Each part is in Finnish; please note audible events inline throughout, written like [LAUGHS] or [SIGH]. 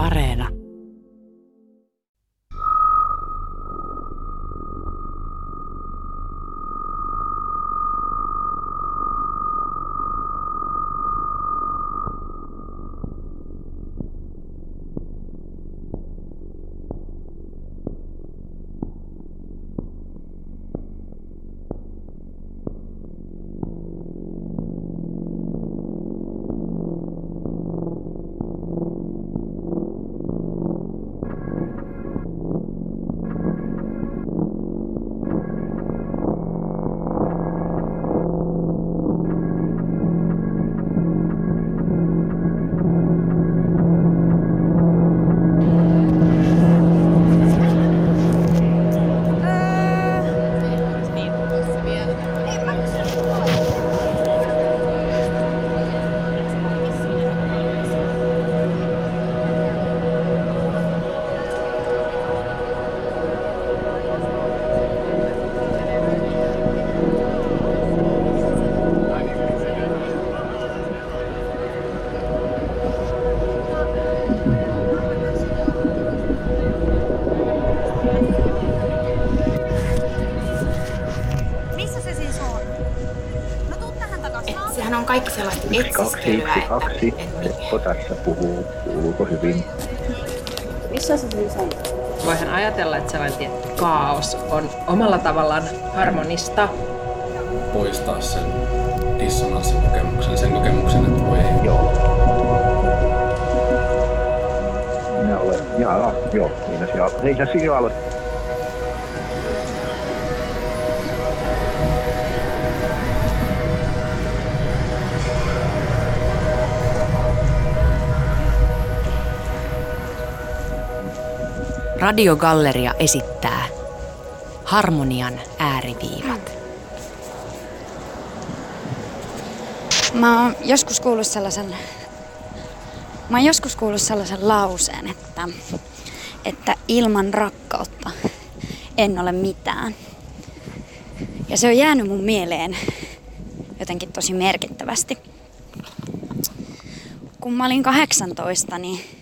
Areena. Kaikki sellaista kaksi, etsiskelyä, kaksi. että, mi- Seppo tässä puhuu. Kuuluuko hyvin? Missä se siis on? Voihan ajatella, että sellainen tietty kaos on omalla tavallaan harmonista. poistaa sen dissonanssikokemukseni, sen kokemuksen, että voi ei. Joo. Minä olen. Jaa, joo. Siinä siellä. Hei, sä siinä Radiogalleria esittää Harmonian ääriviivat. Mä oon joskus kuullut sellaisen... Mä oon joskus kuullut sellaisen lauseen, että, että ilman rakkautta en ole mitään. Ja se on jäänyt mun mieleen jotenkin tosi merkittävästi. Kun mä olin 18, niin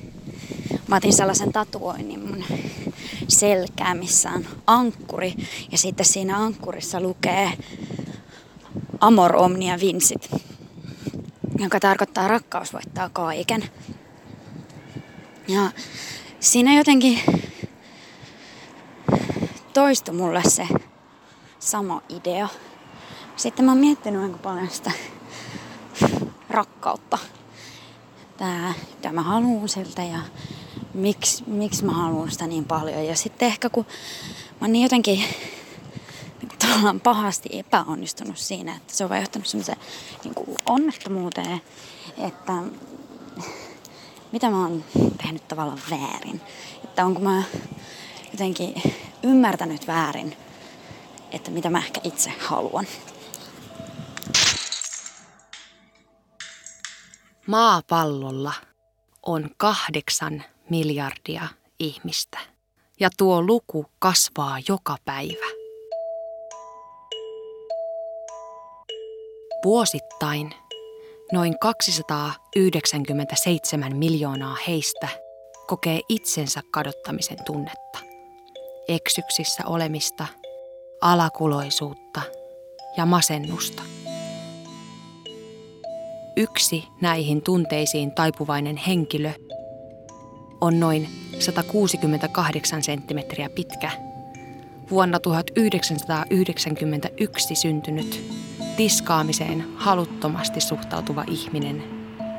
mä otin sellaisen tatuoinnin mun selkää, missä on ankkuri. Ja sitten siinä ankkurissa lukee Amor Omnia Vincit, joka tarkoittaa rakkaus voittaa kaiken. Ja siinä jotenkin toistui mulle se sama idea. Sitten mä oon miettinyt aika paljon sitä rakkautta. Tää, mitä mä haluan siltä ja miksi, miksi mä haluan sitä niin paljon. Ja sitten ehkä kun mä oon niin jotenkin niin kuin tavallaan pahasti epäonnistunut siinä, että se on vaan johtanut semmoiseen niin onnettomuuteen, että mitä mä oon tehnyt tavallaan väärin. Että onko mä jotenkin ymmärtänyt väärin, että mitä mä ehkä itse haluan. Maapallolla on kahdeksan miljardia ihmistä. Ja tuo luku kasvaa joka päivä. Vuosittain noin 297 miljoonaa heistä kokee itsensä kadottamisen tunnetta, eksyksissä olemista, alakuloisuutta ja masennusta. Yksi näihin tunteisiin taipuvainen henkilö on noin 168 senttimetriä pitkä, vuonna 1991 syntynyt, tiskaamiseen haluttomasti suhtautuva ihminen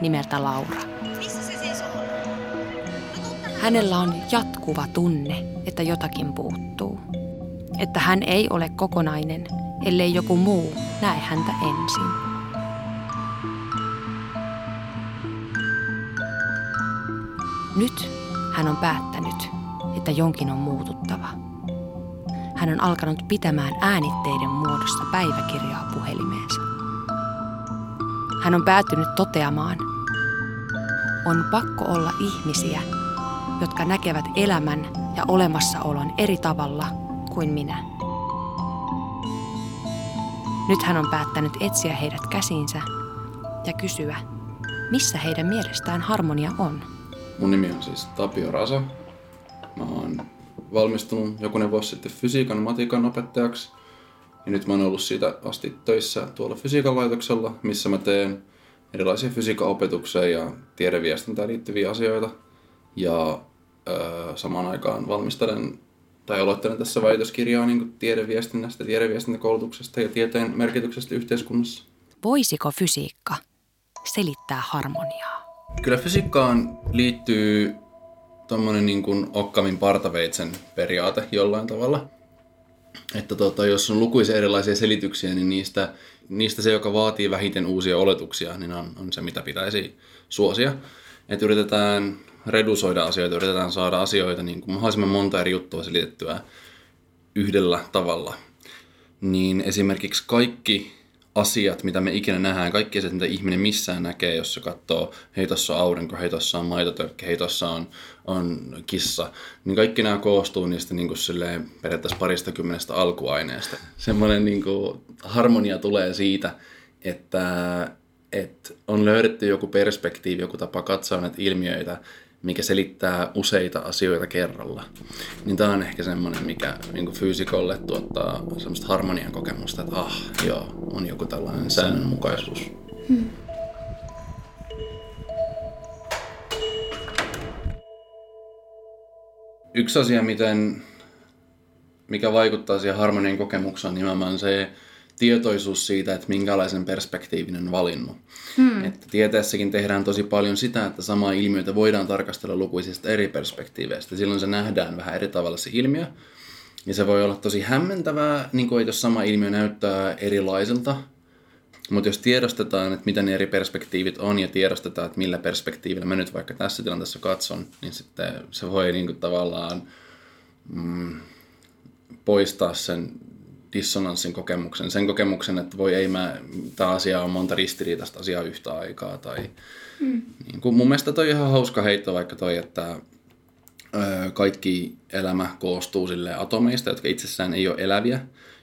nimeltä Laura. Siis? Hänellä on jatkuva tunne, että jotakin puuttuu. Että hän ei ole kokonainen, ellei joku muu näe häntä ensin. Nyt hän on päättänyt, että jonkin on muututtava. Hän on alkanut pitämään äänitteiden muodossa päiväkirjaa puhelimeensa. Hän on päätynyt toteamaan, on pakko olla ihmisiä, jotka näkevät elämän ja olemassaolon eri tavalla kuin minä. Nyt hän on päättänyt etsiä heidät käsiinsä ja kysyä, missä heidän mielestään harmonia on. Mun nimi on siis Tapio Rasa. Mä oon valmistunut jokunen vuosi sitten fysiikan matikan opettajaksi. Ja nyt mä oon ollut siitä asti töissä tuolla fysiikan laitoksella, missä mä teen erilaisia fysiikan ja tiedeviestintään liittyviä asioita. Ja öö, samaan aikaan valmistelen tai aloittelen tässä väitöskirjaa niin tiedeviestinnästä, tiedeviestintäkoulutuksesta ja tieteen merkityksestä yhteiskunnassa. Voisiko fysiikka selittää harmoniaa? Kyllä fysiikkaan liittyy tuommoinen niin kuin Okkamin partaveitsen periaate jollain tavalla. Että tota, jos on lukuisia erilaisia selityksiä, niin niistä, niistä se, joka vaatii vähiten uusia oletuksia, niin on, on se, mitä pitäisi suosia. Että yritetään redusoida asioita, yritetään saada asioita niin kuin mahdollisimman monta eri juttua selitettyä yhdellä tavalla. Niin esimerkiksi kaikki asiat, mitä me ikinä nähdään, kaikki asiat, mitä ihminen missään näkee, jos se katsoo, hei tossa on aurinko, hei tossa on maitotölkki, hei tossa on, on kissa, niin kaikki nämä koostuu niistä niin kuin silleen, periaatteessa parista kymmenestä alkuaineesta. Semmoinen niin kuin, harmonia tulee siitä, että, että on löydetty joku perspektiivi, joku tapa katsoa näitä ilmiöitä, mikä selittää useita asioita kerralla. Niin tämä on ehkä semmoinen, mikä niin fyysikolle tuottaa semmoista harmonian kokemusta, että ah, joo, on joku tällainen säännönmukaisuus. Hmm. Yksi asia, miten, mikä vaikuttaa siihen harmonian kokemukseen, on nimenomaan se, tietoisuus siitä, että minkälaisen perspektiivin on valinnut. Hmm. Että tieteessäkin tehdään tosi paljon sitä, että samaa ilmiötä voidaan tarkastella lukuisista eri perspektiiveistä. Silloin se nähdään vähän eri tavalla se ilmiö. Ja se voi olla tosi hämmentävää, niin kuin jos sama ilmiö näyttää erilaiselta. Mutta jos tiedostetaan, että mitä ne eri perspektiivit on ja tiedostetaan, että millä perspektiivillä mä nyt vaikka tässä tilanteessa katson, niin sitten se voi niin kuin tavallaan mm, poistaa sen dissonanssin kokemuksen, sen kokemuksen, että voi ei mä, tämä asia on monta ristiriitaista asiaa yhtä aikaa. Tai, mm. niin kuin, mun mielestä toi ihan hauska heitto vaikka toi, että ö, kaikki elämä koostuu sille atomeista, jotka itsessään ei ole eläviä,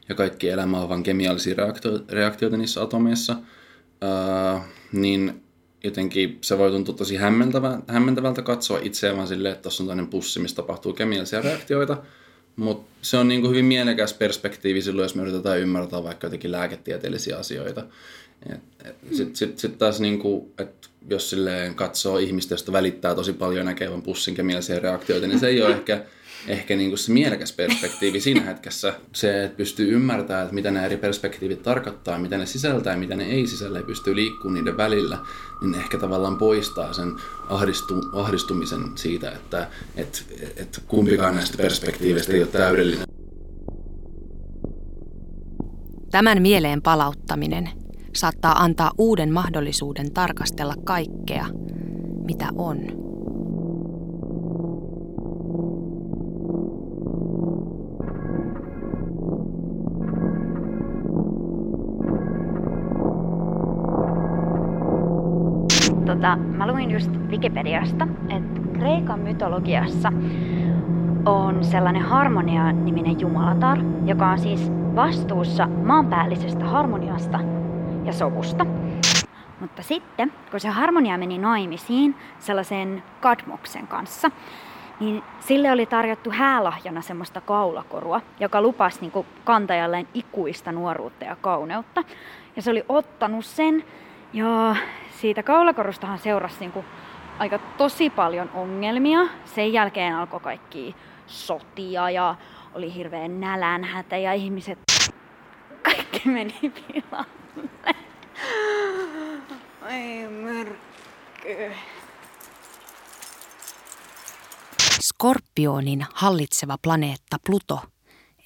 ja kaikki elämä on vain kemiallisia reaktio- reaktioita niissä atomeissa, ö, niin jotenkin se voi tuntua tosi hämmentävä, hämmentävältä katsoa itseään vaan silleen, että tuossa on toinen pussi, missä tapahtuu kemiallisia reaktioita, mutta se on niinku hyvin mielekäs perspektiivi silloin, jos me yritetään ymmärtää vaikka jotenkin lääketieteellisiä asioita. Sitten sit, sit taas, niinku, että jos silleen katsoo ihmistä, josta välittää tosi paljon näkevän pussin kemiallisia reaktioita, niin se ei ole ehkä ehkä niin kuin se mielekäs perspektiivi siinä hetkessä. Se, että pystyy ymmärtämään, että mitä nämä eri perspektiivit tarkoittaa, mitä ne sisältää ja mitä ne ei sisällä, ja pystyy liikkumaan niiden välillä, niin ehkä tavallaan poistaa sen ahdistu, ahdistumisen siitä, että et, et kumpikaan näistä perspektiiveistä ei ole täydellinen. Tämän mieleen palauttaminen saattaa antaa uuden mahdollisuuden tarkastella kaikkea, mitä on. Tota, mä luin just Wikipediasta, että Kreikan mytologiassa on sellainen harmonia-niminen jumalatar, joka on siis vastuussa maanpäällisestä harmoniasta ja sovusta. Mutta sitten, kun se harmonia meni naimisiin sellaisen Kadmoksen kanssa, niin sille oli tarjottu häälahjana semmoista kaulakorua, joka lupasi niin kantajalleen ikuista nuoruutta ja kauneutta. Ja se oli ottanut sen ja siitä kaulakorustahan seurasi niin kuin aika tosi paljon ongelmia. Sen jälkeen alkoi kaikki sotia ja oli hirveän nälänhätä ja ihmiset kaikki meni pilalle. Ai mörkky. Skorpionin hallitseva planeetta Pluto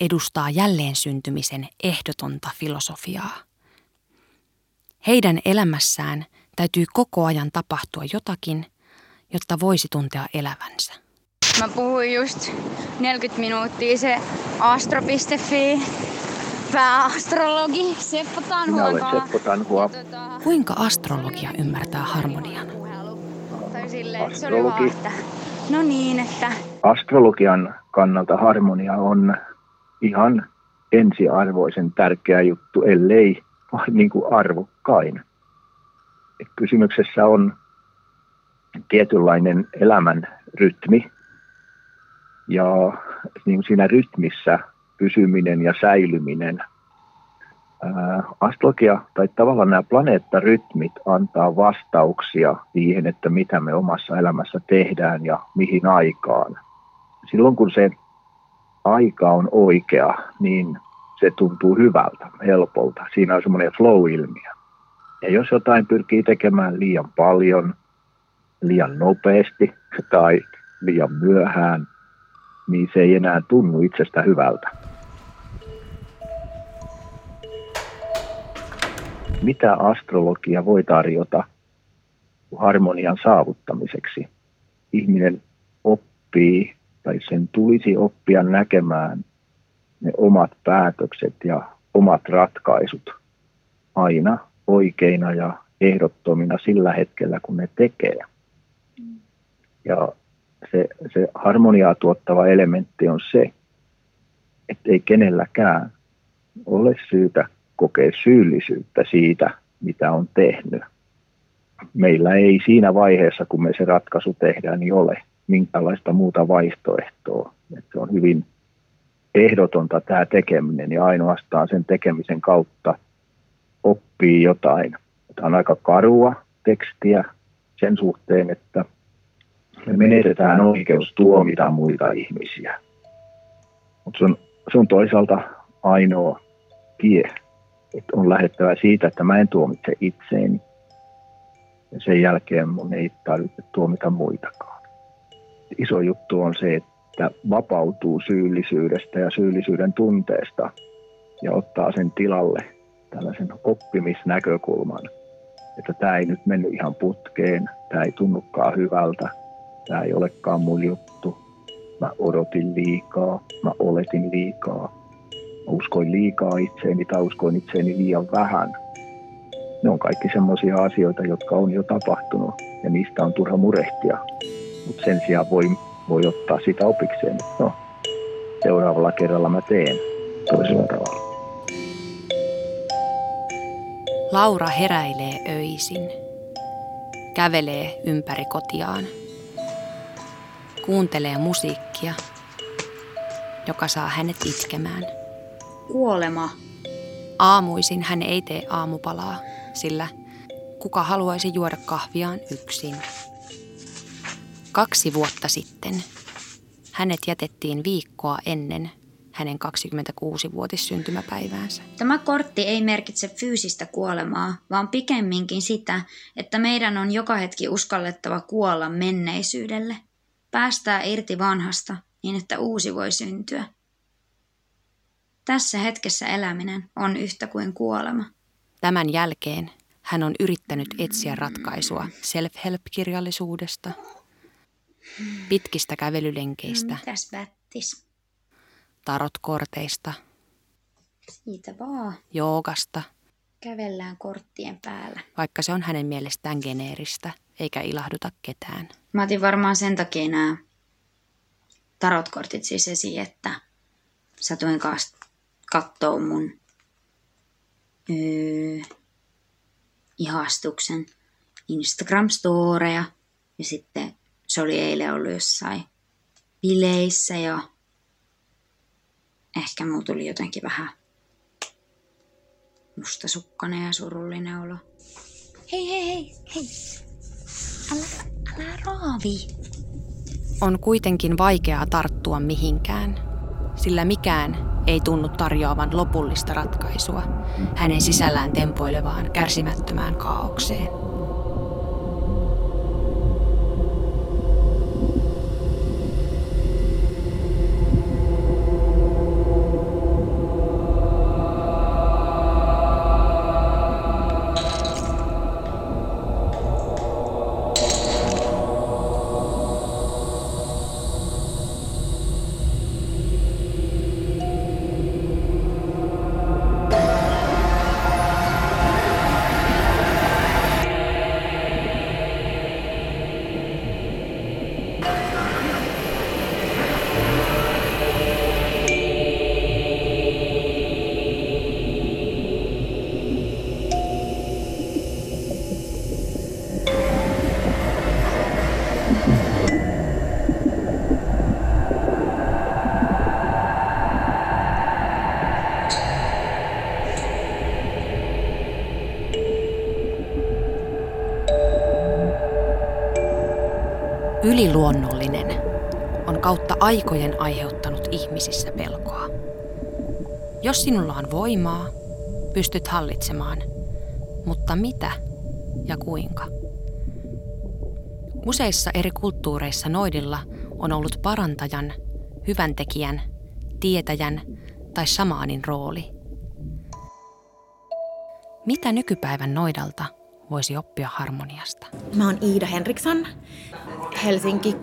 edustaa jälleen syntymisen ehdotonta filosofiaa. Heidän elämässään täytyy koko ajan tapahtua jotakin, jotta voisi tuntea elävänsä. Mä puhuin just 40 minuuttia se astro.fi pääastrologi Seppo Tanhua. Minä olen Seppo Tanhua. Tota, Kuinka astrologia ymmärtää harmonian? Astrologi. No niin, että... Astrologian kannalta harmonia on ihan ensiarvoisen tärkeä juttu, ellei [LAUGHS] niin kuin arvokkain. Et kysymyksessä on tietynlainen elämän rytmi. Ja niin siinä rytmissä pysyminen ja säilyminen. Ää, astrologia tai tavallaan nämä planeettarytmit antaa vastauksia siihen, että mitä me omassa elämässä tehdään ja mihin aikaan. Silloin kun se aika on oikea, niin se tuntuu hyvältä, helpolta. Siinä on semmoinen flow-ilmiö. Ja jos jotain pyrkii tekemään liian paljon, liian nopeasti [LAUGHS] tai liian myöhään, niin se ei enää tunnu itsestä hyvältä. Mitä astrologia voi tarjota harmonian saavuttamiseksi? Ihminen oppii tai sen tulisi oppia näkemään ne omat päätökset ja omat ratkaisut aina oikeina ja ehdottomina sillä hetkellä, kun ne tekee. Ja se, se harmoniaa tuottava elementti on se, että ei kenelläkään ole syytä kokea syyllisyyttä siitä, mitä on tehnyt. Meillä ei siinä vaiheessa, kun me se ratkaisu tehdään, niin ole minkäänlaista muuta vaihtoehtoa. Että se on hyvin ehdotonta tämä tekeminen ja ainoastaan sen tekemisen kautta oppii jotain. Tämä on aika karua tekstiä sen suhteen, että me menetetään oikeus tuomita muita ihmisiä. Mutta se se on toisaalta ainoa tie, että on lähettävä siitä, että mä en tuomitse itseeni. Ja sen jälkeen mun ei tarvitse tuomita muitakaan. Iso juttu on se, että vapautuu syyllisyydestä ja syyllisyyden tunteesta ja ottaa sen tilalle tällaisen oppimisnäkökulman, että tämä ei nyt mennyt ihan putkeen, tämä ei tunnukaan hyvältä, tämä ei olekaan mun juttu, mä odotin liikaa, mä oletin liikaa, mä uskoin liikaa itseeni tai uskoin itseeni liian vähän. Ne on kaikki semmoisia asioita, jotka on jo tapahtunut ja niistä on turha murehtia. Mutta sen sijaan voi, voi ottaa sitä opikseen, että no, seuraavalla kerralla mä teen toisella tavalla. Laura heräilee öisin. Kävelee ympäri kotiaan. Kuuntelee musiikkia, joka saa hänet itkemään. Kuolema. Aamuisin hän ei tee aamupalaa, sillä kuka haluaisi juoda kahviaan yksin. Kaksi vuotta sitten hänet jätettiin viikkoa ennen hänen 26-vuotissyntymäpäiväänsä. Tämä kortti ei merkitse fyysistä kuolemaa, vaan pikemminkin sitä, että meidän on joka hetki uskallettava kuolla menneisyydelle. Päästää irti vanhasta niin, että uusi voi syntyä. Tässä hetkessä eläminen on yhtä kuin kuolema. Tämän jälkeen hän on yrittänyt etsiä ratkaisua self-help-kirjallisuudesta, pitkistä kävelylenkeistä, Mitäs Bättis? tarotkorteista, Siitä vaan. joogasta, Kävellään korttien päällä. vaikka se on hänen mielestään geneeristä eikä ilahduta ketään. Mä otin varmaan sen takia nämä tarotkortit siis esiin, että satuin kanssa kattoo mun öö, ihastuksen Instagram-storeja. Ja sitten se oli eilen ollut jossain bileissä ja ehkä mulla tuli jotenkin vähän mustasukkainen ja surullinen olo. Hei, hei, hei, hei. Älä, älä raavi. On kuitenkin vaikeaa tarttua mihinkään, sillä mikään ei tunnu tarjoavan lopullista ratkaisua hänen sisällään tempoilevaan kärsimättömään kaaukseen. Yliluonnollinen on kautta aikojen aiheuttanut ihmisissä pelkoa. Jos sinulla on voimaa, pystyt hallitsemaan, mutta mitä ja kuinka? Useissa eri kulttuureissa noidilla on ollut parantajan, hyväntekijän, tietäjän tai samaanin rooli. Mitä nykypäivän noidalta voisi oppia harmoniasta? Mä oon Iida Henriksson, Helsinki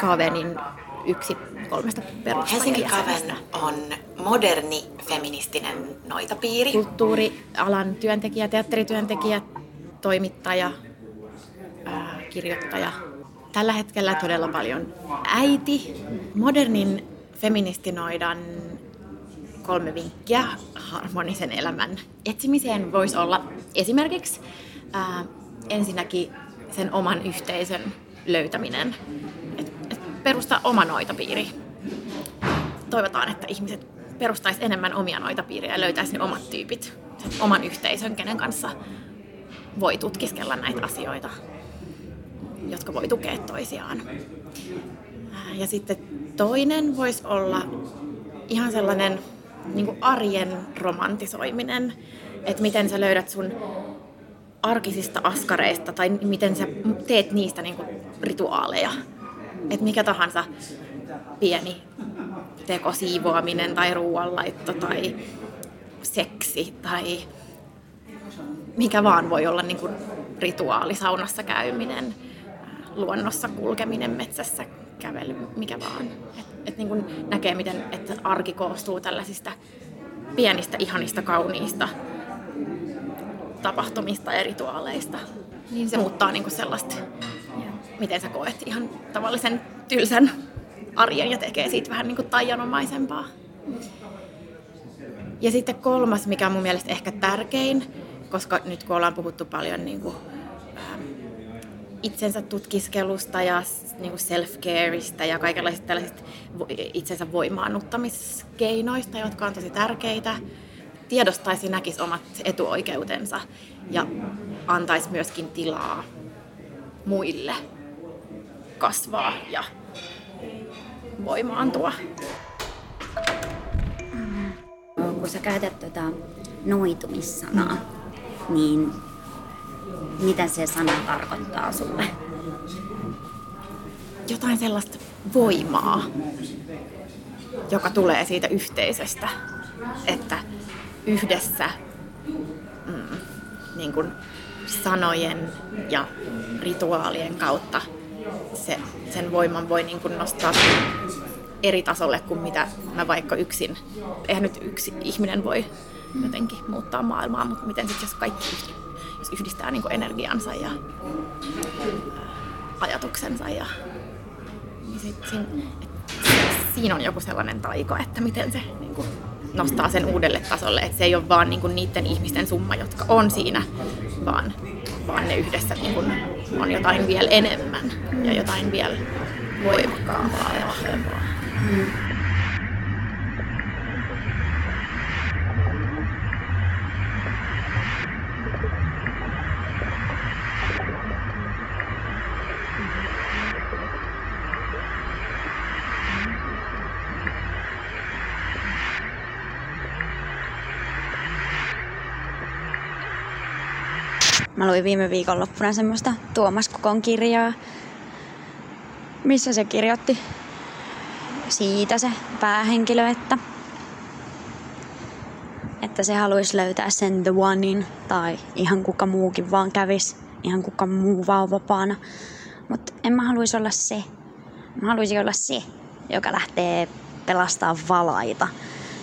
Kavenin yksi kolmesta perustajajäsenestä. Helsinki Kaven on moderni feministinen noitapiiri. Kulttuurialan työntekijä, teatterityöntekijä, toimittaja, ää, kirjoittaja. Tällä hetkellä todella paljon äiti. Modernin feministinoidan kolme vinkkiä harmonisen elämän etsimiseen voisi olla esimerkiksi ää, ensinnäkin sen oman yhteisön löytäminen. Et, et perustaa oma noitapiiri. Toivotaan, että ihmiset perustaisi enemmän omia noitapiiriä ja löytäisi ne omat tyypit, oman yhteisön, kenen kanssa voi tutkiskella näitä asioita, jotka voi tukea toisiaan. Ja sitten toinen voisi olla ihan sellainen niin arjen romantisoiminen, että miten sä löydät sun arkisista askareista tai miten sä teet niistä niin kuin rituaaleja. Että mikä tahansa pieni teko, siivoaminen tai ruoanlaitto tai seksi tai mikä vaan voi olla niin kuin rituaali, saunassa käyminen, luonnossa kulkeminen, metsässä kävely, mikä vaan. Et, et niin kuin näkee, miten että arki koostuu tällaisista pienistä, ihanista, kauniista tapahtumista ja rituaaleista. Niin se muuttaa niin kuin sellaista, miten sä koet ihan tavallisen tylsän arjen ja tekee siitä vähän niin kuin taianomaisempaa. Ja sitten kolmas, mikä on mun mielestä ehkä tärkein, koska nyt kun ollaan puhuttu paljon niin kuin, ähm, itsensä tutkiskelusta ja niin kuin self-careista ja kaikenlaisista tällaisista itsensä voimaannuttamiskeinoista, jotka on tosi tärkeitä, tiedostaisi, näkisi omat etuoikeutensa ja antaisi myöskin tilaa muille kasvaa ja voimaantua. Kun sä käytät tuota noitumissanaa, niin mitä se sana tarkoittaa sulle? Jotain sellaista voimaa, joka tulee siitä yhteisöstä, että yhdessä mm, niin kuin sanojen ja rituaalien kautta se, sen voiman voi niin kuin nostaa eri tasolle kuin mitä mä vaikka yksin. Eihän nyt yksi ihminen voi jotenkin muuttaa maailmaa, mutta miten sitten jos kaikki jos yhdistää niin kuin energiansa ja ajatuksensa ja niin sit siinä, siinä on joku sellainen taiko, että miten se niin kuin, nostaa sen uudelle tasolle, että se ei ole vaan niin kuin niiden ihmisten summa, jotka on siinä, vaan, vaan ne yhdessä niin kuin, on jotain vielä enemmän ja jotain vielä voimakkaampaa ja vahvempaa. Mm. Luin viime viikonloppuna semmoista Tuomas Kukon kirjaa, missä se kirjoitti siitä se päähenkilö, että, että se haluaisi löytää sen the onein tai ihan kuka muukin vaan kävis, ihan kuka muu vaan vapaana. Mutta en mä haluaisi olla se. Mä haluaisin olla se, joka lähtee pelastaa valaita,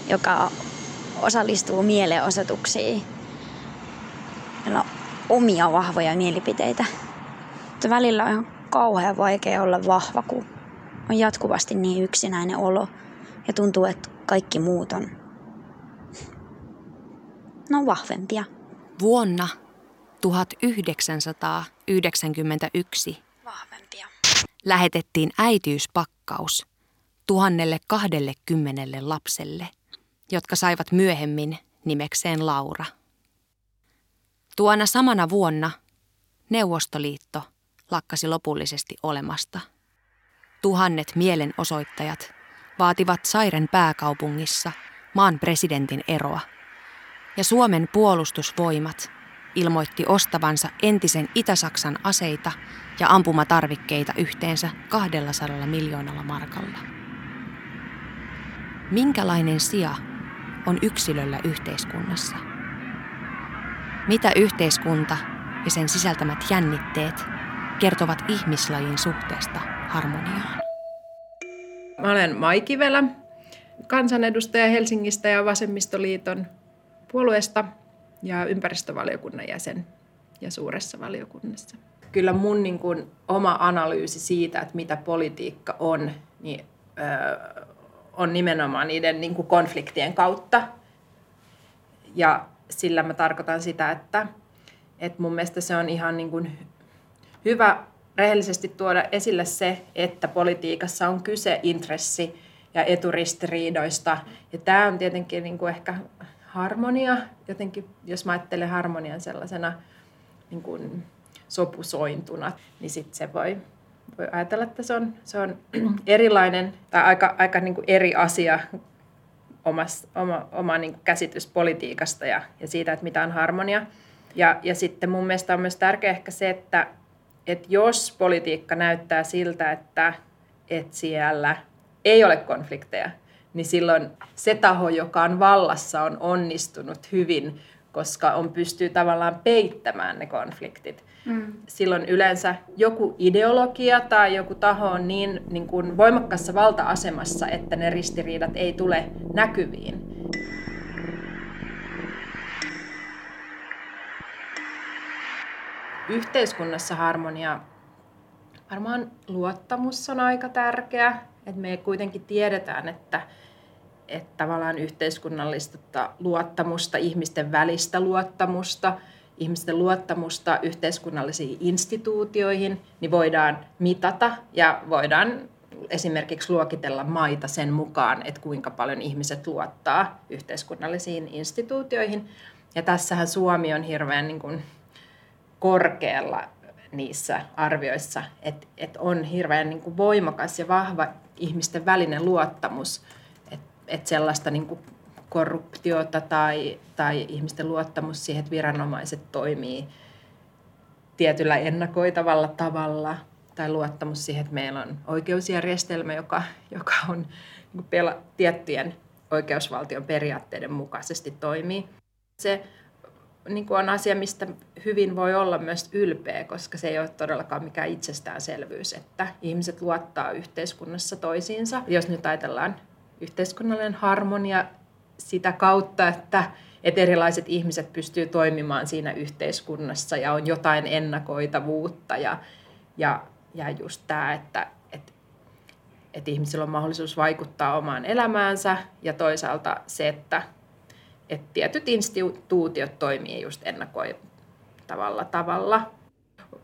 joka osallistuu mielenosoituksiin, omia vahvoja mielipiteitä. Mutta välillä on ihan kauhean vaikea olla vahva, kun on jatkuvasti niin yksinäinen olo ja tuntuu, että kaikki muut on no vahvempia. Vuonna 1991 vahvempia. lähetettiin äitiyspakkaus tuhannelle kahdellekymmenelle lapselle, jotka saivat myöhemmin nimekseen Laura. Tuona samana vuonna Neuvostoliitto lakkasi lopullisesti olemasta. Tuhannet mielenosoittajat vaativat Sairen pääkaupungissa maan presidentin eroa. Ja Suomen puolustusvoimat ilmoitti ostavansa entisen Itä-Saksan aseita ja ampumatarvikkeita yhteensä 200 miljoonalla markalla. Minkälainen sija on yksilöllä yhteiskunnassa? Mitä yhteiskunta ja sen sisältämät jännitteet kertovat ihmislajin suhteesta harmoniaan? Mä olen Maikivelä, kansanedustaja Helsingistä ja Vasemmistoliiton puolueesta ja ympäristövaliokunnan jäsen ja suuressa valiokunnassa. Kyllä mun niin kuin, oma analyysi siitä, että mitä politiikka on, niin, öö, on nimenomaan niiden niin kuin, konfliktien kautta. Ja sillä mä tarkoitan sitä, että, että mun mielestä se on ihan niin kuin, hyvä rehellisesti tuoda esille se, että politiikassa on kyse intressi- ja eturistiriidoista. Ja tämä on tietenkin niin kuin ehkä harmonia, jotenkin jos mä ajattelen harmonian sellaisena niin kuin sopusointuna, niin sitten se voi, voi ajatella, että se on, se on [CLEARS THROAT] erilainen tai aika, aika niin kuin eri asia omas, oma, oma niin käsitys politiikasta ja, ja siitä, että mitä on harmonia. Ja, ja sitten mun mielestä on myös tärkeää ehkä se, että, että jos politiikka näyttää siltä, että, että siellä ei ole konflikteja, niin silloin se taho, joka on vallassa, on onnistunut hyvin, koska on pystyy tavallaan peittämään ne konfliktit. Mm. Silloin yleensä joku ideologia tai joku taho on niin, niin kuin voimakkaassa valta-asemassa, että ne ristiriidat ei tule näkyviin. Yhteiskunnassa harmonia, varmaan luottamus on aika tärkeä. Et me kuitenkin tiedetään, että että tavallaan yhteiskunnallista luottamusta, ihmisten välistä luottamusta, ihmisten luottamusta yhteiskunnallisiin instituutioihin, niin voidaan mitata ja voidaan esimerkiksi luokitella maita sen mukaan, että kuinka paljon ihmiset luottaa yhteiskunnallisiin instituutioihin. Ja tässähän Suomi on hirveän niin kuin korkealla niissä arvioissa, että, että on hirveän niin kuin voimakas ja vahva ihmisten välinen luottamus – että sellaista niin kuin korruptiota tai, tai ihmisten luottamus siihen, että viranomaiset toimii tietyllä ennakoitavalla tavalla tai luottamus siihen, että meillä on oikeusjärjestelmä, joka, joka on niin pela, tiettyjen oikeusvaltion periaatteiden mukaisesti toimii. Se niin kuin on asia, mistä hyvin voi olla myös ylpeä, koska se ei ole todellakaan mikään itsestäänselvyys, että ihmiset luottaa yhteiskunnassa toisiinsa. Jos nyt ajatellaan yhteiskunnallinen harmonia sitä kautta, että, että erilaiset ihmiset pystyy toimimaan siinä yhteiskunnassa ja on jotain ennakoitavuutta ja, ja, ja just tämä, että, että, että ihmisillä on mahdollisuus vaikuttaa omaan elämäänsä ja toisaalta se, että, että tietyt instituutiot toimii just ennakoitavalla tavalla.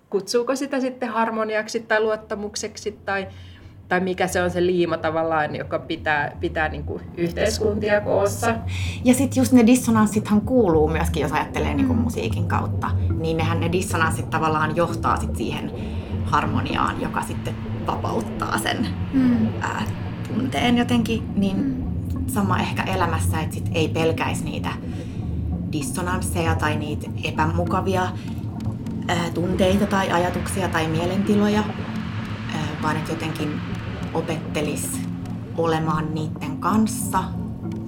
Kutsuuko sitä sitten harmoniaksi tai luottamukseksi tai tai mikä se on se liima tavallaan, joka pitää, pitää niin kuin yhteiskuntia koossa. Ja sitten just ne dissonanssithan kuuluu myöskin, jos ajattelee niin kuin mm. musiikin kautta, niin nehän ne dissonanssit tavallaan johtaa sit siihen harmoniaan, joka sitten vapauttaa sen mm. ää, tunteen jotenkin, niin mm. sama ehkä elämässä, että sit ei pelkäisi niitä dissonansseja tai niitä epämukavia ää, tunteita tai ajatuksia tai mielentiloja, vaan että jotenkin opettelis olemaan niiden kanssa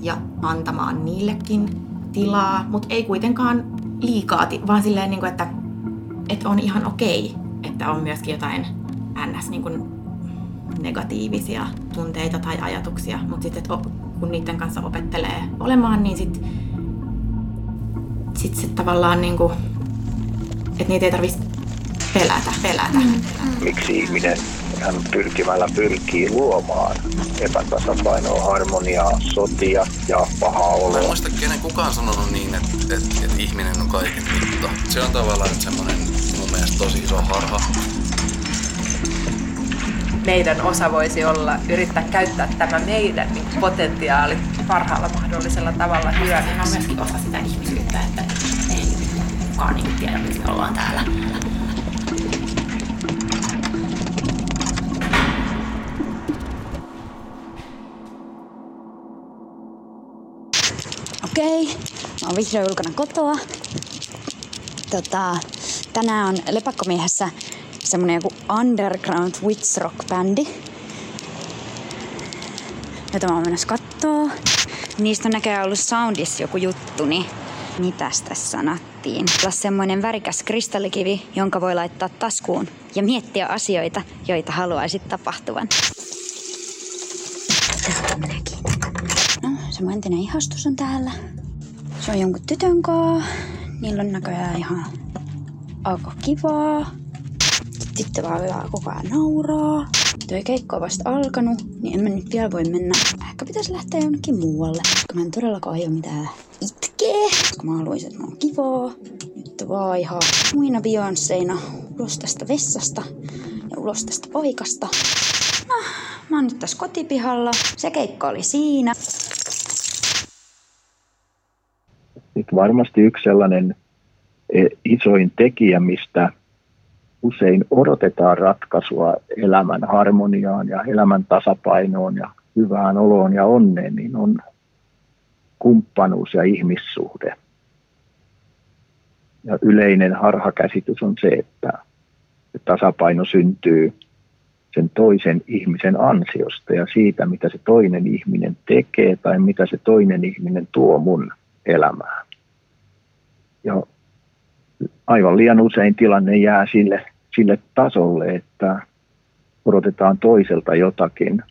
ja antamaan niillekin tilaa, mutta ei kuitenkaan liikaa, vaan silleen, niin kuin, että, että on ihan okei, että on myöskin jotain ns. Niin kuin negatiivisia tunteita tai ajatuksia, mutta sitten kun niiden kanssa opettelee olemaan, niin sitten sit, sit tavallaan niin kuin, että niitä ei tarvitsisi pelätä, pelätä. Mm. Miksi ihminen hän pyrkimällä pyrkii luomaan epätasapainoa, harmoniaa, sotia ja pahaa oloa. En muista, kenen kukaan sanonut niin, että, että, että ihminen on kaiken mitta. Se on tavallaan semmoinen mun mielestä tosi iso harha. Meidän osa voisi olla yrittää käyttää tämä meidän potentiaali parhaalla mahdollisella tavalla hyödyksi. Se on myöskin osa sitä ihmisyyttä, että ei kukaan niin tiedä, miksi me ollaan täällä. Okei, okay. mä oon vihdoin ulkona kotoa. Tota, tänään on Lepakkomiehessä semmonen joku underground witch rock bändi. Jota mä oon menossa kattoo. Niistä on näköjään ollut soundissa joku juttu, niin mitäs tässä sanottiin? Olla semmoinen värikäs kristallikivi, jonka voi laittaa taskuun ja miettiä asioita, joita haluaisit tapahtuvan. No, se mun entinen ihastus on täällä. Se on jonkun tytön kaa. Niillä on näköjään ihan aika kivaa. Sitten vaan koko ajan nauraa. Tuo keikko on vasta alkanut, niin en mä nyt vielä voi mennä. Ehkä pitäisi lähteä jonnekin muualle. Koska mä en todellakaan aio mitään itkee. Koska mä haluaisin, että mä oon kivaa. Nyt vaan ihan muina Beyoncéina ulos tästä vessasta ja ulos tästä paikasta. No, mä oon nyt tässä kotipihalla. Se keikka oli siinä. Nyt varmasti yksi sellainen e, isoin tekijä, mistä usein odotetaan ratkaisua elämän harmoniaan ja elämän tasapainoon ja hyvään oloon ja onneen, niin on kumppanuus ja ihmissuhde. Ja yleinen harhakäsitys on se, että tasapaino syntyy sen toisen ihmisen ansiosta ja siitä, mitä se toinen ihminen tekee tai mitä se toinen ihminen tuo mun elämään. Ja aivan liian usein tilanne jää sille, sille tasolle, että odotetaan toiselta jotakin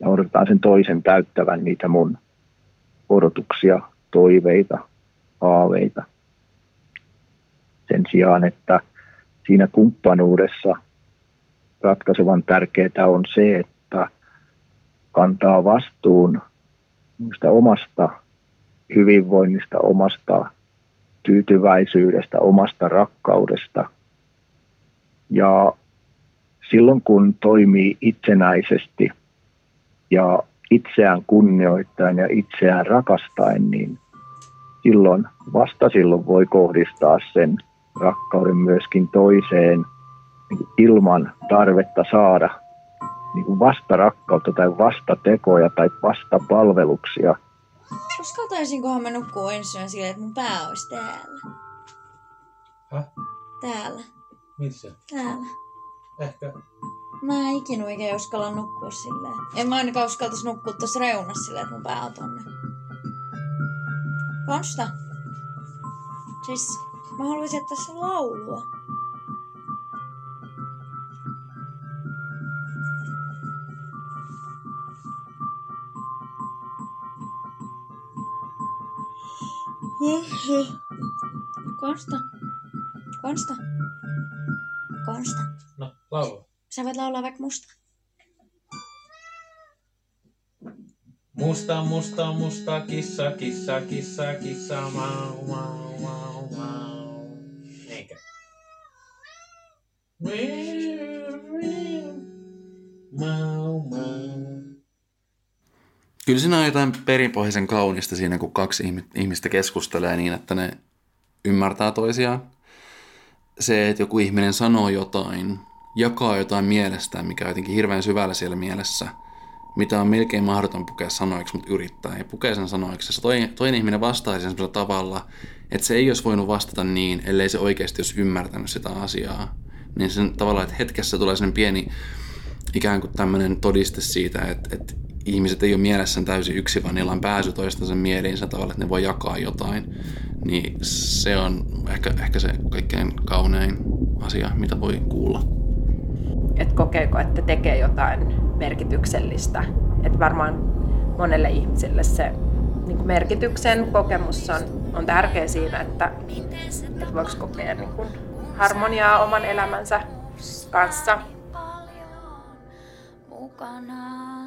ja odotetaan sen toisen täyttävän niitä mun odotuksia, toiveita, haaveita. Sen sijaan, että siinä kumppanuudessa ratkaisevan tärkeää on se, että kantaa vastuun omasta hyvinvoinnista, omasta tyytyväisyydestä, omasta rakkaudesta. Ja silloin kun toimii itsenäisesti ja itseään kunnioittain ja itseään rakastaen, niin silloin, vasta silloin voi kohdistaa sen rakkauden myöskin toiseen ilman tarvetta saada niin kuin vastarakkautta tai vastatekoja tai vastapalveluksia. Uskaltaisinkohan mä nukkua ensin silleen, että mun pää olisi täällä. Häh? Täällä. Missä? Täällä. Ehkä. Mä en ikinä oikein uskalla nukkua silleen. En mä ainakaan uskaltaisi nukkua tuossa reunassa silleen, että mun pää on tonne. Konsta. Siis mä haluaisin, että tässä laulua. Konsta. Konsta. Konsta. No, laula. Sä voit laulaa vaikka musta. Musta, musta, musta, kissa, kissa, kissa, kissa, mau, mau, mau, mau. Eikä. Mau, mau. Kyllä siinä on jotain perinpohjaisen kaunista siinä, kun kaksi ihmistä keskustelee niin, että ne ymmärtää toisiaan. Se, että joku ihminen sanoo jotain, jakaa jotain mielestään, mikä on jotenkin hirveän syvällä siellä mielessä, mitä on melkein mahdoton pukea sanoiksi, mutta yrittää ja pukee sen sanoiksi. Ja toinen, toinen ihminen vastaa sen tavalla, että se ei olisi voinut vastata niin, ellei se oikeasti olisi ymmärtänyt sitä asiaa. Niin sen tavallaan, että hetkessä tulee sen pieni ikään kuin tämmöinen todiste siitä, että, että ihmiset ei ole mielessään täysin yksi, vaan niillä on pääsy toistensa mieliinsä tavalla, että ne voi jakaa jotain. Niin se on ehkä, ehkä se kaikkein kaunein asia, mitä voi kuulla. Että kokeeko, että tekee jotain merkityksellistä. Että varmaan monelle ihmiselle se niin kuin merkityksen kokemus on, on tärkeä siinä, että, että voiko kokea niin kuin harmoniaa oman elämänsä kanssa. Mukanaan.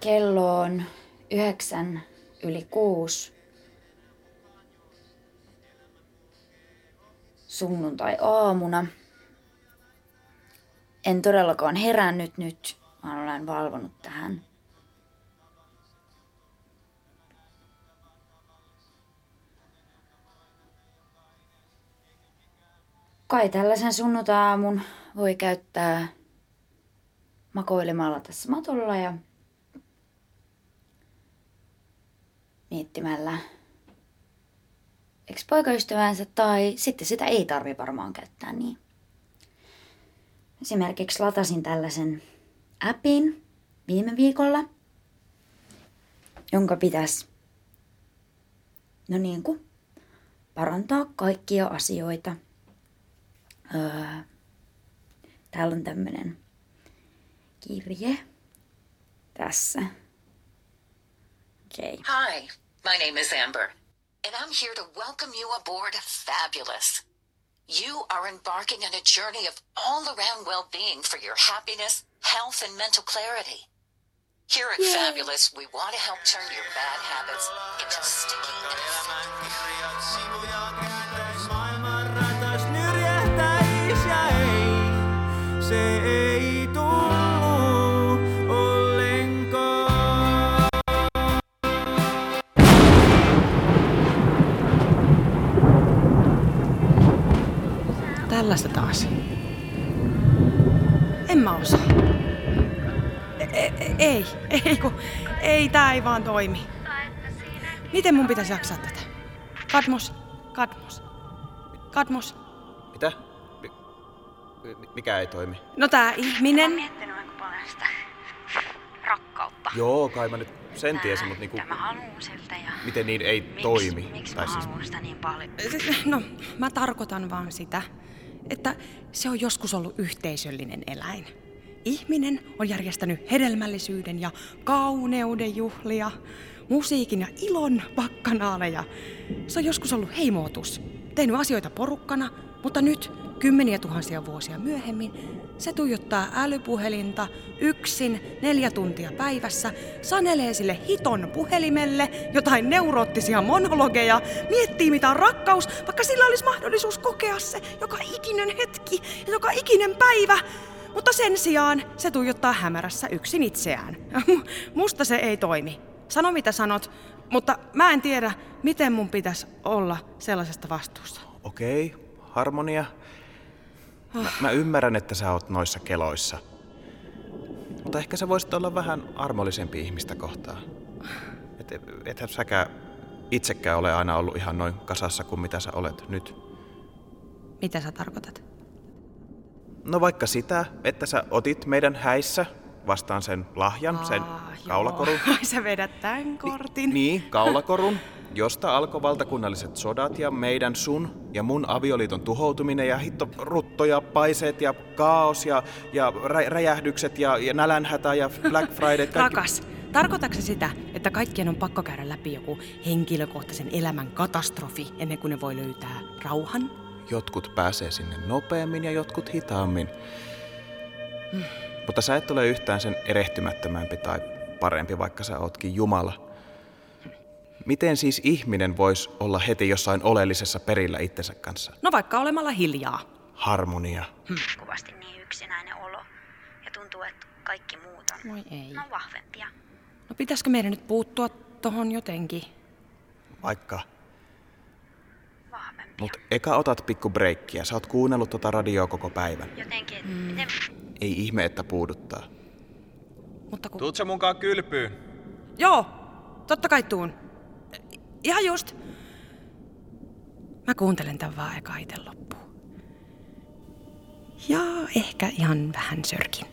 Kello on yhdeksän yli kuusi. Sunnuntai-aamuna. En todellakaan herännyt nyt, vaan olen valvonut tähän. Kai tällaisen sunnuntai-aamun voi käyttää makoilemalla tässä matolla ja miettimällä ex-poikaystävänsä tai sitten sitä ei tarvi varmaan käyttää niin. Esimerkiksi latasin tällaisen appin viime viikolla, jonka pitäisi no niin kuin, parantaa kaikkia asioita. Öö, täällä on tämmöinen kirje tässä. Okay. Hi, my name is Amber, and I'm here to welcome you aboard Fabulous. You are embarking on a journey of all around well being for your happiness, health, and mental clarity. Here at Fabulous, we want to help turn your bad habits into sticky and Maailman Tällaista taas. En mä osaa. E- e- ei, ei kun, ei tää ei vaan toimi. Miten mun pitäisi jaksaa tätä? Kadmos, Kadmos, Kadmos. Mitä? Mi- mi- mikä ei toimi? No tää ihminen. miettinyt aika paljon sitä rakkautta. Joo, kai mä nyt sen tiesin, mutta niinku, Mitä mä haluun siltä ja miten niin ei miksi, toimi? miksi mä siis, haluun sitä niin paljon. No, mä tarkoitan vaan sitä, että se on joskus ollut yhteisöllinen eläin. Ihminen on järjestänyt hedelmällisyyden ja kauneuden juhlia, musiikin ja ilon bakkanaaleja. Se on joskus ollut heimootus, tehnyt asioita porukkana, mutta nyt, kymmeniä tuhansia vuosia myöhemmin, se tuijottaa älypuhelinta yksin neljä tuntia päivässä, sanelee sille hiton puhelimelle jotain neuroottisia monologeja, miettii mitä on rakkaus, vaikka sillä olisi mahdollisuus kokea se joka ikinen hetki ja joka ikinen päivä. Mutta sen sijaan se tuijottaa hämärässä yksin itseään. [LAUGHS] Musta se ei toimi. Sano mitä sanot, mutta mä en tiedä, miten mun pitäisi olla sellaisesta vastuussa. okei, harmonia. Mä, mä ymmärrän, että sä oot noissa keloissa. Mutta ehkä sä voisit olla vähän armollisempi ihmistä kohtaan. Et, ethän säkään itsekään ole aina ollut ihan noin kasassa kuin mitä sä olet nyt. Mitä sä tarkoitat? No vaikka sitä, että sä otit meidän häissä vastaan sen lahjan, sen kaulakorun. [LAUGHS] Ai sä vedät tämän kortin. Niin, kaulakorun, [LAUGHS] josta alkoi valtakunnalliset sodat ja meidän sun ja mun avioliiton tuhoutuminen ja hitto rutto ja paiseet ja kaos ja, ja rä- räjähdykset ja, ja nälänhätä ja Black Friday. [LAUGHS] Kaikki... Rakas, tarkoitatko sitä, että kaikkien on pakko käydä läpi joku henkilökohtaisen elämän katastrofi ennen kuin ne voi löytää rauhan? Jotkut pääsee sinne nopeammin ja jotkut hitaammin. Mutta sä et ole yhtään sen erehtymättömämpi tai parempi, vaikka sä ootkin Jumala. Miten siis ihminen voisi olla heti jossain oleellisessa perillä itsensä kanssa? No vaikka olemalla hiljaa. Harmonia. Kovasti niin yksinäinen olo. Ja tuntuu, että kaikki muut on, Voi ei. on vahvempia. No pitäisikö meidän nyt puuttua tohon jotenkin? Vaikka. Mut eka otat pikku breikkiä. Sä oot kuunnellut tota radioa koko päivän. Jotenkin, että miten Ei ihme, että puuduttaa. Mutta kun... Tuut sä munkaan kylpyyn? Joo, totta kai tuun. Ihan just. Mä kuuntelen tän vaan eka ite loppuun. Ja ehkä ihan vähän sörkin.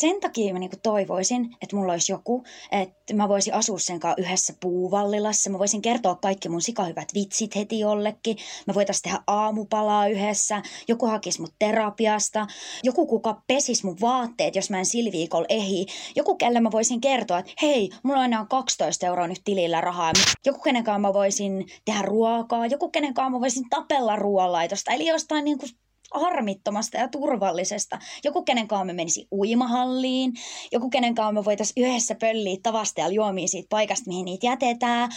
Sen takia mä niinku toivoisin, että mulla olisi joku, että mä voisin asua sen kanssa yhdessä puuvallilassa. Mä voisin kertoa kaikki mun sikahyvät vitsit heti jollekin. Me voitaisiin tehdä aamupalaa yhdessä. Joku hakisi mut terapiasta. Joku, kuka pesis mun vaatteet, jos mä en sillä viikolla ehi. Joku, kelle mä voisin kertoa, että hei, mulla on enää 12 euroa nyt tilillä rahaa. Joku, kenen kanssa mä voisin tehdä ruokaa. Joku, kenen kanssa mä voisin tapella ruoanlaitosta. Eli jostain niinku harmittomasta ja turvallisesta. Joku, kenen kanssa me menisi uimahalliin. Joku, kenen kanssa me voitaisiin yhdessä pölliä tavasta ja juomia siitä paikasta, mihin niitä jätetään.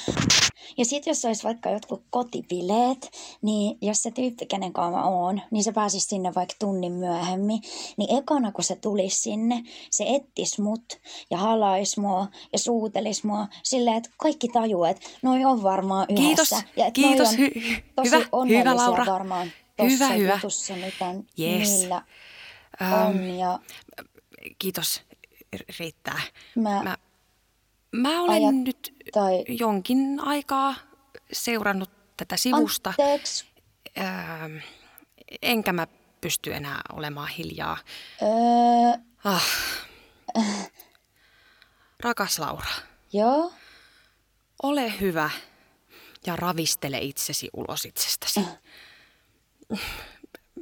Ja sitten jos olisi vaikka jotkut kotibileet, niin jos se tyyppi, kenen kanssa mä oon, niin se pääsisi sinne vaikka tunnin myöhemmin, niin ekana kun se tulisi sinne, se ettis mut ja halais mua ja suutelis mua silleen, että kaikki tajuu, että noi on varmaan yhdessä. Kiitos, ja kiitos, on hy- tosi hyvä, hyvä Laura. varmaan Hyvä, hyvä. jutussa, mitä Yes. niillä Ähm, on. Ja Kiitos, riittää. mä, Mä, Mä olen Ajat- nyt tai- jonkin aikaa seurannut tätä sivusta. Anteeksi. Ähm, enkä mä pysty enää olemaan hiljaa. Öö, Ah. Rakas Laura, joo. ole hyvä ja ravistele itsesi ulos itsestäsi.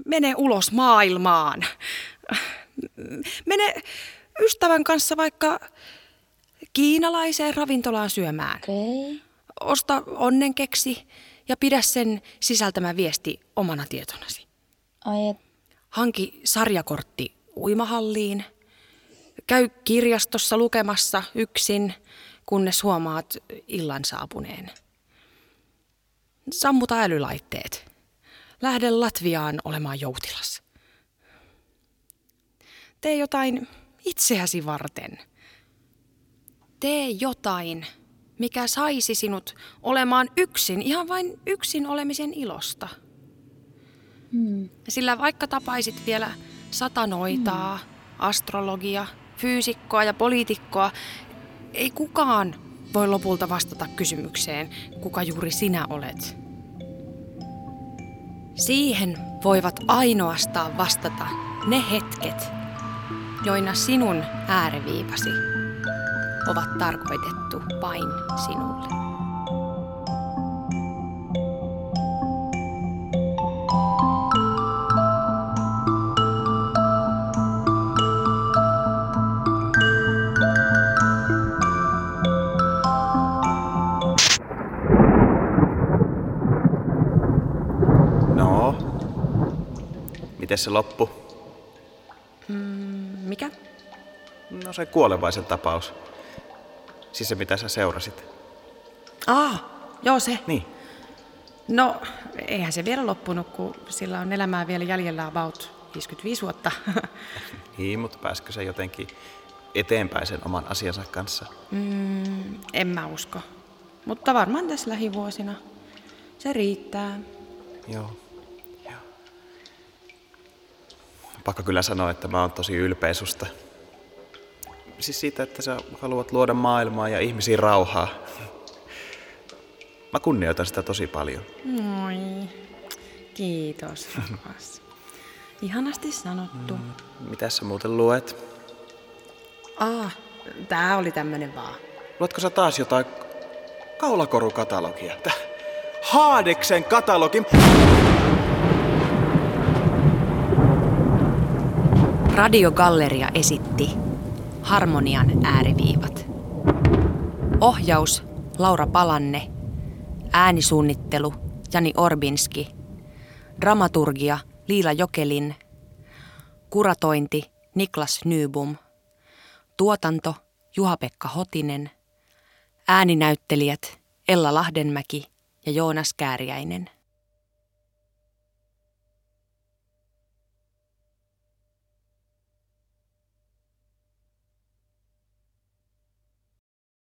Mene ulos maailmaan. Mene ystävän kanssa vaikka kiinalaiseen ravintolaan syömään. Okay. Osta onnenkeksi ja pidä sen sisältämä viesti omana tietonasi. Ai et, Hanki sarjakortti uimahalliin. Käy kirjastossa lukemassa yksin, kunnes huomaat illan saapuneen. Sammuta älylaitteet. Lähde Latviaan olemaan joutilas. Tee jotain itseäsi varten. Tee jotain, mikä saisi sinut olemaan yksin, ihan vain yksin olemisen ilosta. hmm. Sillä vaikka tapaisit vielä satanoitaa, astrologia, fyysikkoa ja poliitikkoa, ei kukaan voi lopulta vastata kysymykseen, kuka juuri sinä olet. Siihen voivat ainoastaan vastata ne hetket, joina sinun ääreviivasi ovat tarkoitettu vain sinulle. No, miten se loppu? Mm, mikä? No se kuolevaisen tapaus. Siis se, mitä sä seurasit. Ah, joo se. Niin. No, eihän se vielä loppunut, kun sillä on elämää vielä jäljellä about 55 vuotta. [LAUGHS] Niin, mutta pääskö se jotenkin eteenpäin sen oman asiansa kanssa? mm, en mä usko. Mutta varmaan tässä lähivuosina. Se riittää. Joo. Joo. Pakko kyllä sanoa, että mä oon tosi ylpeä susta. Siis siitä, että sä haluat luoda maailmaa ja ihmisiin rauhaa. Mä kunnioitan sitä tosi paljon. Moi. Kiitos, rakas. Ihanasti sanottu. Mm. Mitäs sä muuten luet? Ah, tää oli tämmönen vaan. Luetko sä taas jotain kaulakorukatalogia? Tää Haadeksen katalogi. Radiogalleria esitti Harmonian ääriviivat. Ohjaus Laura Palanne. Äänisuunnittelu Jani Orbinski. Dramaturgia Liila Jokelin. Kuratointi Niklas Nybum. Tuotanto Juha-Pekka Hotinen. Ääninäyttelijät Ella Lahdenmäki ja Joonas Kääriäinen.